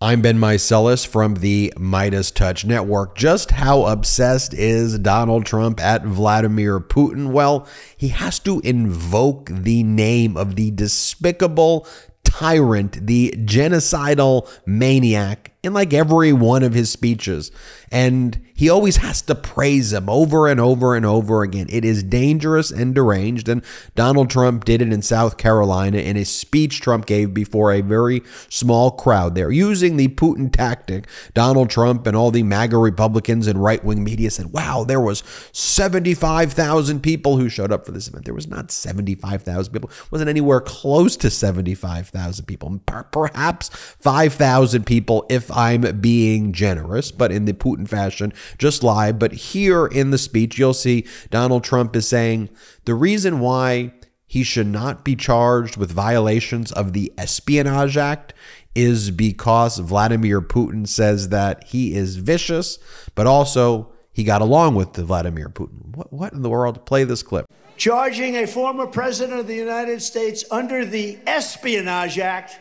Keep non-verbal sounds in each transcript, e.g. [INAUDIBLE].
I'm Ben Meiselas from the MeidasTouch Network. Just how obsessed is Donald Trump at Vladimir Putin? Well, he has to invoke the name of the despicable tyrant, the genocidal maniac in like every one of his speeches. And he always has to praise him over and over and over again. It is dangerous and deranged. And Donald Trump did it in South Carolina in a speech Trump gave before a very small crowd there. Using the Putin tactic, Donald Trump and all the MAGA Republicans and right wing media said, wow, there was 75,000 people who showed up for this event. There was not 75,000 people. It wasn't anywhere close to 75,000 people. Perhaps 5,000 people if I'm being generous, but in the Putin fashion, just lie. But here in the speech, you'll see Donald Trump is saying the reason why he should not be charged with violations of the Espionage Act is because Vladimir Putin says that he is vicious, but also he got along with Vladimir Putin. What, what in the world? Play this clip. Charging a former president of the United States under the Espionage Act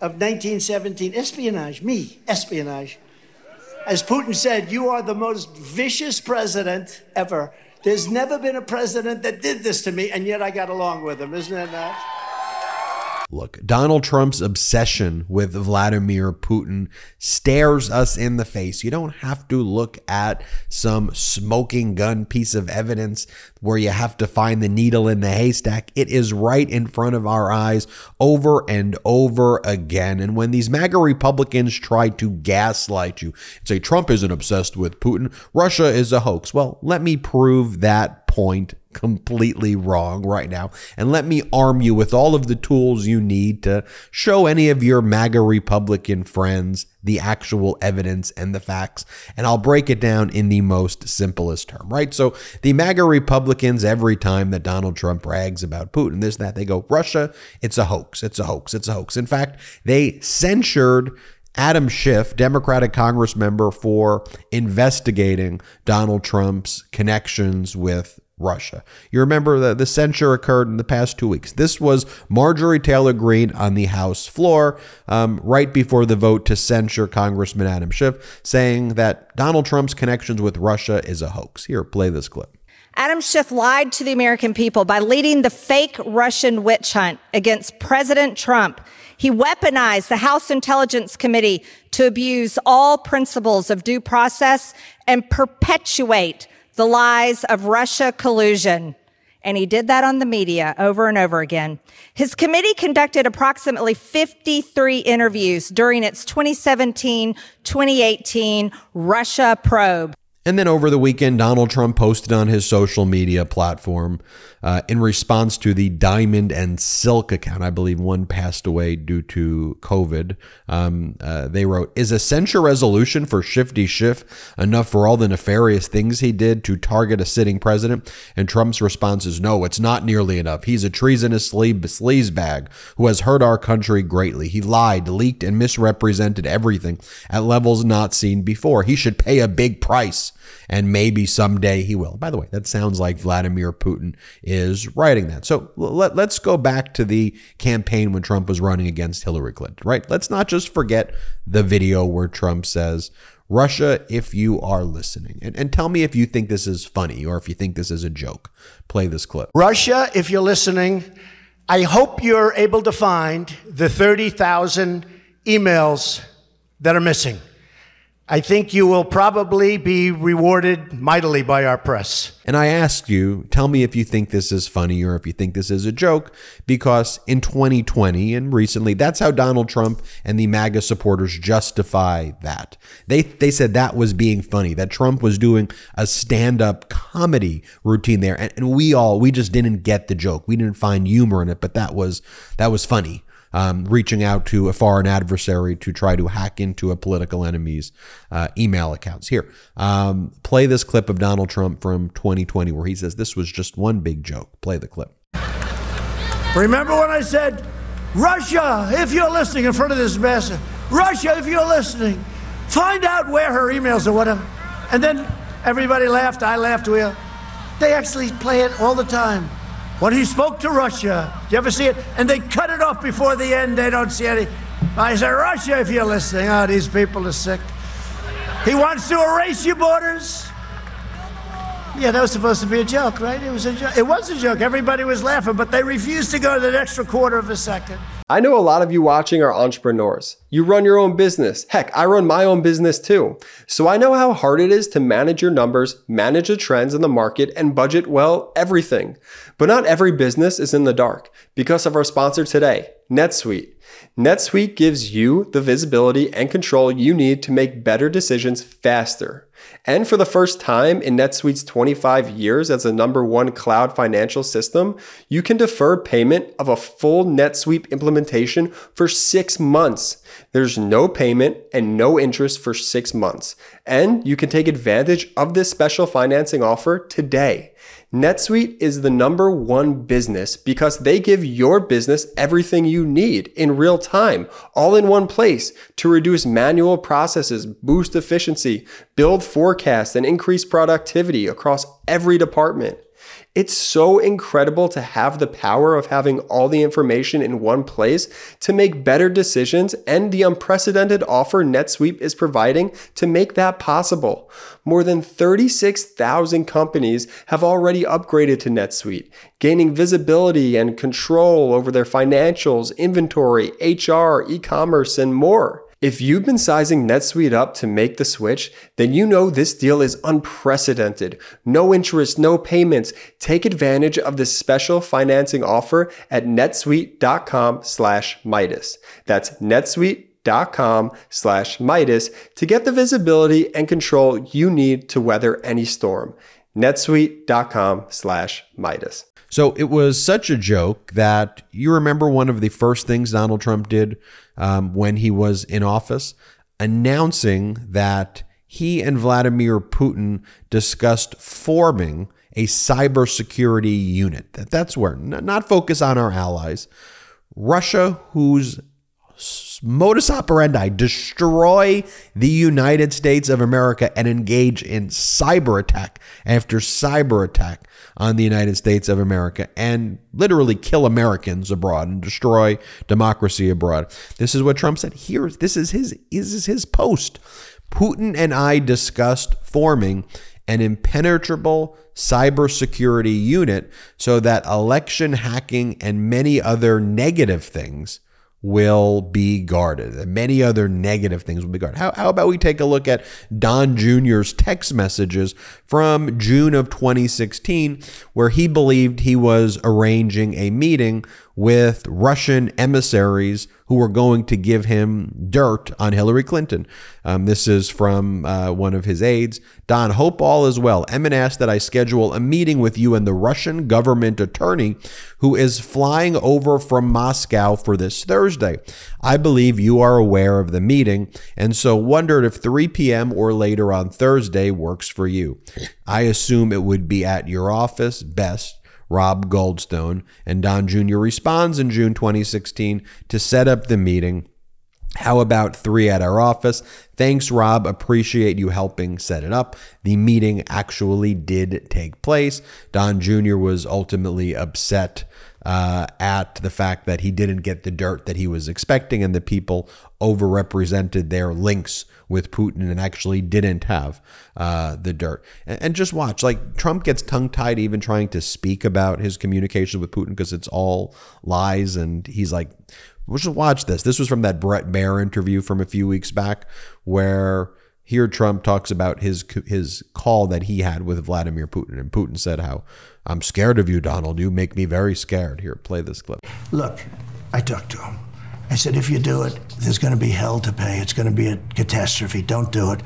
of 1917. Espionage, me, espionage. As Putin said, you are the most vicious president ever. There's never been a president that did this to me, and yet I got along with him. Isn't that nice? Look, Donald Trump's obsession with Vladimir Putin stares us in the face. You don't have to look at some smoking gun piece of evidence where you have to find the needle in the haystack. It is right in front of our eyes over and over again. And when these MAGA Republicans try to gaslight you and say Trump isn't obsessed with Putin, Russia is a hoax, well, let me prove that point completely wrong right now. And let me arm you with all of the tools you need to show any of your MAGA Republican friends the actual evidence and the facts. And I'll break it down in the most simplest term, right? So the MAGA Republicans, every time that Donald Trump brags about Putin, this, that, they go, Russia, it's a hoax, it's a hoax, it's a hoax. In fact, they censured Adam Schiff, Democratic Congress member, for investigating Donald Trump's connections with Russia. You remember that the censure occurred in the past two weeks. This was Marjorie Taylor Greene on the House floor um, right before the vote to censure Congressman Adam Schiff, saying that Donald Trump's connections with Russia is a hoax. Here, play this clip. Adam Schiff lied to the American people by leading the fake Russian witch hunt against President Trump. He weaponized the House Intelligence Committee to abuse all principles of due process and perpetuate the lies of Russia collusion. And he did that on the media over and over again. His committee conducted approximately 53 interviews during its 2017 2018 Russia probe. And then over the weekend, Donald Trump posted on his social media platform uh, in response to the Diamond and Silk account. I believe one passed away due to COVID. Um, uh, they wrote, Is a censure resolution for Shifty Schiff enough for all the nefarious things he did to target a sitting president? And Trump's response is, No, it's not nearly enough. He's a treasonous sleazebag who has hurt our country greatly. He lied, leaked, and misrepresented everything at levels not seen before. He should pay a big price and maybe someday he will. By the way, that sounds like Vladimir Putin is writing that. So let, us go back to the campaign when Trump was running against Hillary Clinton, right? Let's not just forget the video where Trump says, Russia, if you are listening, and, and tell me if you think this is funny or if you think this is a joke. Play this clip. Russia, if you're listening, I hope you're able to find the 30,000 emails that are missing. I think you will probably be rewarded mightily by our press. And I ask you, tell me if you think this is funny or if you think this is a joke, because in 2020 and recently, that's how Donald Trump and the MAGA supporters justify that. They, they said that was being funny, that Trump was doing a stand up comedy routine there. And, and we all, we just didn't get the joke. We didn't find humor in it, but that was, that was funny. Um, reaching out to a foreign adversary to try to hack into a political enemy's uh, email accounts. Here, um, play this clip of Donald Trump from 2020 where he says this was just one big joke. Play the clip. Remember when I said, Russia, if you're listening in front of this mess, Russia, if you're listening, find out where her emails or whatever. And then everybody laughed, I laughed, we They actually play it all the time. When he spoke to Russia, you ever see it? And they cut it off before the end, they don't see any. I said, Russia, if you're listening, oh, these people are sick. He wants to erase your borders. Yeah, that was supposed to be a joke, right? It was a joke. It was a joke. Everybody was laughing, but they refused to go the extra quarter of a second. I know a lot of you watching are entrepreneurs. You run your own business. Heck, I run my own business too. So I know how hard it is to manage your numbers, manage the trends in the market, and budget, well, everything. But not every business is in the dark because of our sponsor today, NetSuite. NetSuite gives you the visibility and control you need to make better decisions faster. And for the first time in NetSuite's 25 years as a number one cloud financial system, you can defer payment of a full NetSuite implementation for six months. There's no payment and no interest for six months. And you can take advantage of this special financing offer today. NetSuite is the number one business because they give your business everything you need in real time, all in one place to reduce manual processes, boost efficiency, build forecasts, and increase productivity across every department. It's so incredible to have the power of having all the information in one place to make better decisions and the unprecedented offer NetSuite is providing to make that possible. More than 36,000 companies have already upgraded to NetSuite, gaining visibility and control over their financials, inventory, HR, e-commerce, and more. If you've been sizing NetSuite up to make the switch, then you know this deal is unprecedented. No interest, no payments. Take advantage of this special financing offer at netsuite.com slash Meidas. That's netsuite.com slash Meidas to get the visibility and control you need to weather any storm. netsuite.com slash Meidas. So it was such a joke that you remember one of the first things Donald Trump did um, when he was in office, announcing that he and Vladimir Putin discussed forming a cybersecurity unit. That that's where not focus on our allies, Russia, whose modus operandi destroy the United States of America and engage in cyber attack after cyber attack on the United States of America and literally kill Americans abroad and destroy democracy abroad. This is what Trump said. Here, this is his this is his post. Putin and I discussed forming an impenetrable cybersecurity unit so that election hacking and many other negative things will be guarded. And many other negative things will be guarded. How, how about we take a look at Don Jr.'s text messages from June of 2016, where he believed he was arranging a meeting with Russian emissaries who were going to give him dirt on Hillary Clinton. Um, this is from uh, one of his aides. Don, hope all is well. Emin asked that I schedule a meeting with you and the Russian government attorney who is flying over from Moscow for this Thursday. I believe you are aware of the meeting and so wondered if 3 p.m. or later on Thursday works for you. I assume it would be at your office, best Rob Goldstone, and Don Jr. responds in June 2016 to set up the meeting. How about three at our office? Thanks, Rob. Appreciate you helping set it up. The meeting actually did take place. Don Jr. was ultimately upset uh, at the fact that he didn't get the dirt that he was expecting, and the people overrepresented their links with Putin and actually didn't have uh, the dirt. And, and, just watch, like Trump gets tongue tied even trying to speak about his communications with Putin because it's all lies, and he's like, "We'll just watch this." This was from that Brett Baier interview from a few weeks back where here Trump talks about his his call that he had with Vladimir Putin, and Putin said how I'm scared of you, Donald. You make me very scared. Here, play this clip. Look, I talked to him. I said, if you do it, there's going to be hell to pay. It's going to be a catastrophe. Don't do it.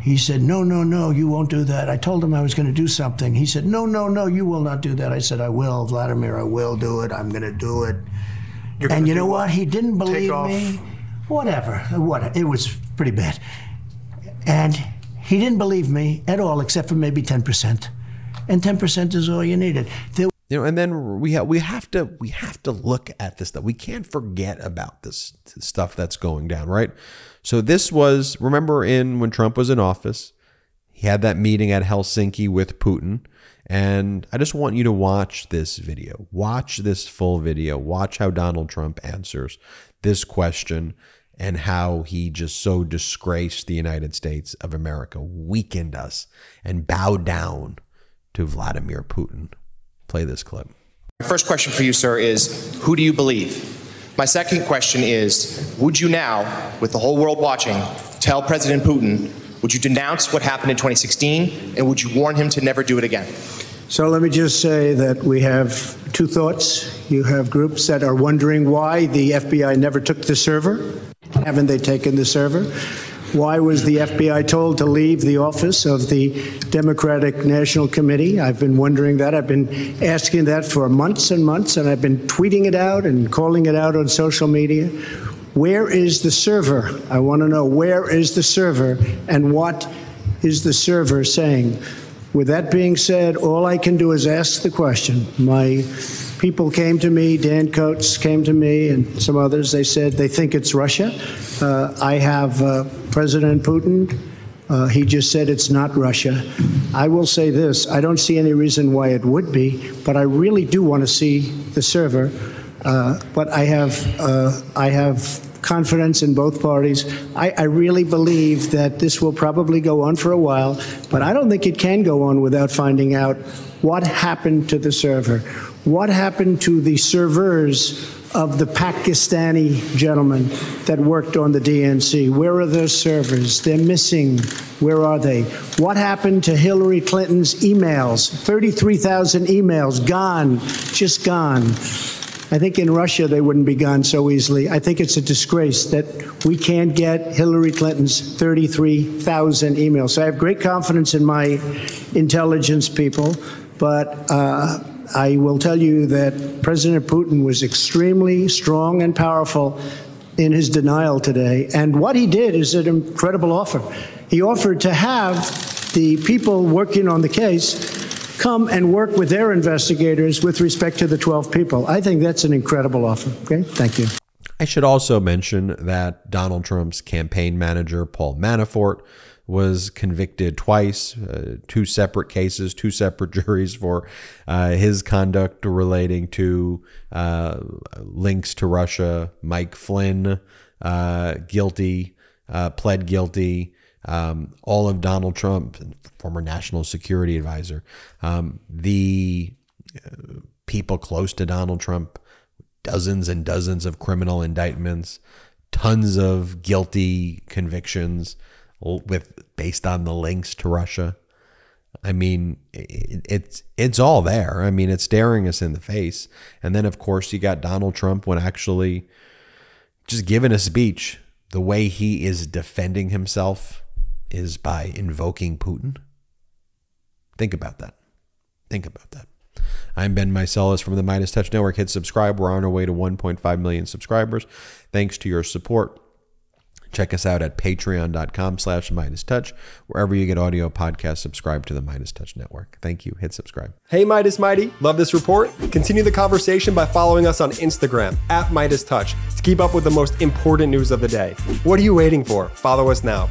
He said, no, no, no, you won't do that. I told him I was going to do something. He said, no, no, no, you will not do that. I said, I will, Vladimir. I will do it. I'm going to do it. and you know what? He didn't believe me. Whatever. What? It was pretty bad. And he didn't believe me at all, except for maybe 10%. And 10% is all you needed. There you know, and then we have we have to we have to look at this stuff. We can't forget about this stuff that's going down, right? So this was remember in when Trump was in office, he had that meeting at Helsinki with Putin, and I just want you to watch this video. Watch this full video. Watch how Donald Trump answers this question and how he just so disgraced the United States of America, weakened us, and bowed down to Vladimir Putin. Play this clip. My first question for you, sir, is who do you believe? My second question is Would you now, with the whole world watching, tell President Putin, would you denounce what happened in 2016, and would you warn him to never do it again? So let me just say that we have two thoughts. You have groups that are wondering why the FBI never took the server. Haven't they taken the server? Why was the FBI told to leave the office of the Democratic National Committee? I've been wondering that. I've been asking that for months and months, and I've been tweeting it out and calling it out on social media. Where is the server? I want to know where is the server and what is the server saying? With that being said, all I can do is ask the question. My people came to me, Dan Coats came to me, and some others. They said they think it's Russia. Uh, I have uh, President Putin. Uh, he just said it's not Russia. I will say this I don't see any reason why it would be, but I really do want to see the server. Uh, but I have, uh, I have confidence in both parties. I, I, really believe that this will probably go on for a while, but I don't think it can go on without finding out what happened to the server, what happened to the servers of the Pakistani gentleman that worked on the DNC. Where are those servers? They're missing. Where are they? What happened to Hillary Clinton's emails? 33,000 emails gone, just gone. I think in Russia they wouldn't be gone so easily. I think it's a disgrace that we can't get Hillary Clinton's 33,000 emails. So I have great confidence in my intelligence people, but uh, I will tell you that President Putin was extremely strong and powerful in his denial today. And what he did is an incredible offer. He offered to have the people working on the case come and work with their investigators with respect to the 12 people. I think that's an incredible offer. Okay, thank you. I should also mention that Donald Trump's campaign manager, Paul Manafort, was convicted twice, uh, two separate cases, two separate [LAUGHS] juries for uh, his conduct relating to uh, links to Russia. Mike Flynn, uh, guilty, uh, pled guilty. Um, all of Donald Trump, former national security advisor, um, the uh, people close to Donald Trump, dozens and dozens of criminal indictments, tons of guilty convictions with based on the links to Russia. I mean, it, it's it's all there. I mean, it's staring us in the face. And then, of course, you got Donald Trump when actually just giving a speech. The way he is defending himself is by invoking Putin. Think about that. Think about that. I'm Ben Meiselas from the MeidasTouch Network. Hit subscribe. We're on our way to 1.5 million subscribers. Thanks to your support. Check us out at patreon.com slash MeidasTouch. Wherever you get audio podcasts, subscribe to the MeidasTouch Network. Thank you. Hit subscribe. Hey, Meidas Mighty. Love this report? Continue the conversation by following us on Instagram at MeidasTouch to keep up with the most important news of the day. What are you waiting for? Follow us now.